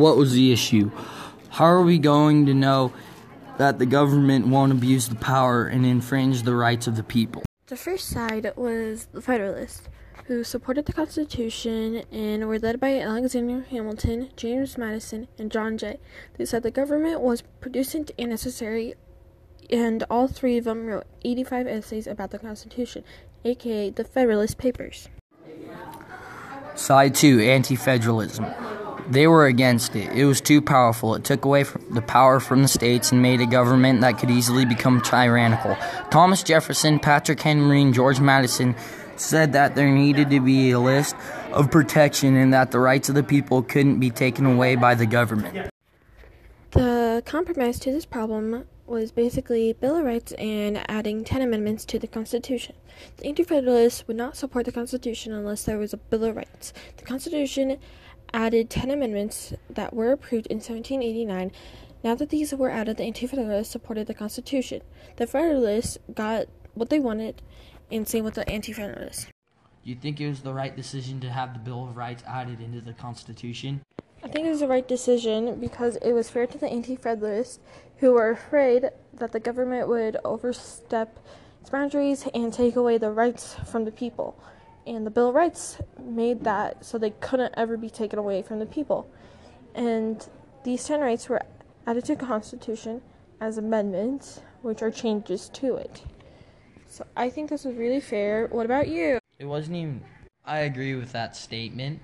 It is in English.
What was the issue? How are we going to know that the government won't abuse the power and infringe the rights of the people? The first side was the Federalists, who supported the Constitution and were led by Alexander Hamilton, James Madison, and John Jay. They said the government was producing and necessary, and all three of them wrote 85 essays about the Constitution, aka the Federalist Papers. Side 2 Anti Federalism. They were against it. It was too powerful. It took away the power from the states and made a government that could easily become tyrannical. Thomas Jefferson, Patrick Henry, and George Madison said that there needed to be a list of protection and that the rights of the people couldn't be taken away by the government. The compromise to this problem was basically Bill of Rights and adding 10 amendments to the Constitution. The Anti Federalists would not support the Constitution unless there was a Bill of Rights. The Constitution added 10 amendments that were approved in 1789. Now that these were added, the Anti Federalists supported the Constitution. The Federalists got what they wanted, and same with the Anti Federalists. Do you think it was the right decision to have the Bill of Rights added into the Constitution? I think it was the right decision because it was fair to the Anti Federalists who were afraid that the government would overstep its boundaries and take away the rights from the people and the Bill of Rights made that so they couldn't ever be taken away from the people. And these 10 rights were added to the Constitution as amendments, which are changes to it. So I think this was really fair. What about you? It wasn't even. I agree with that statement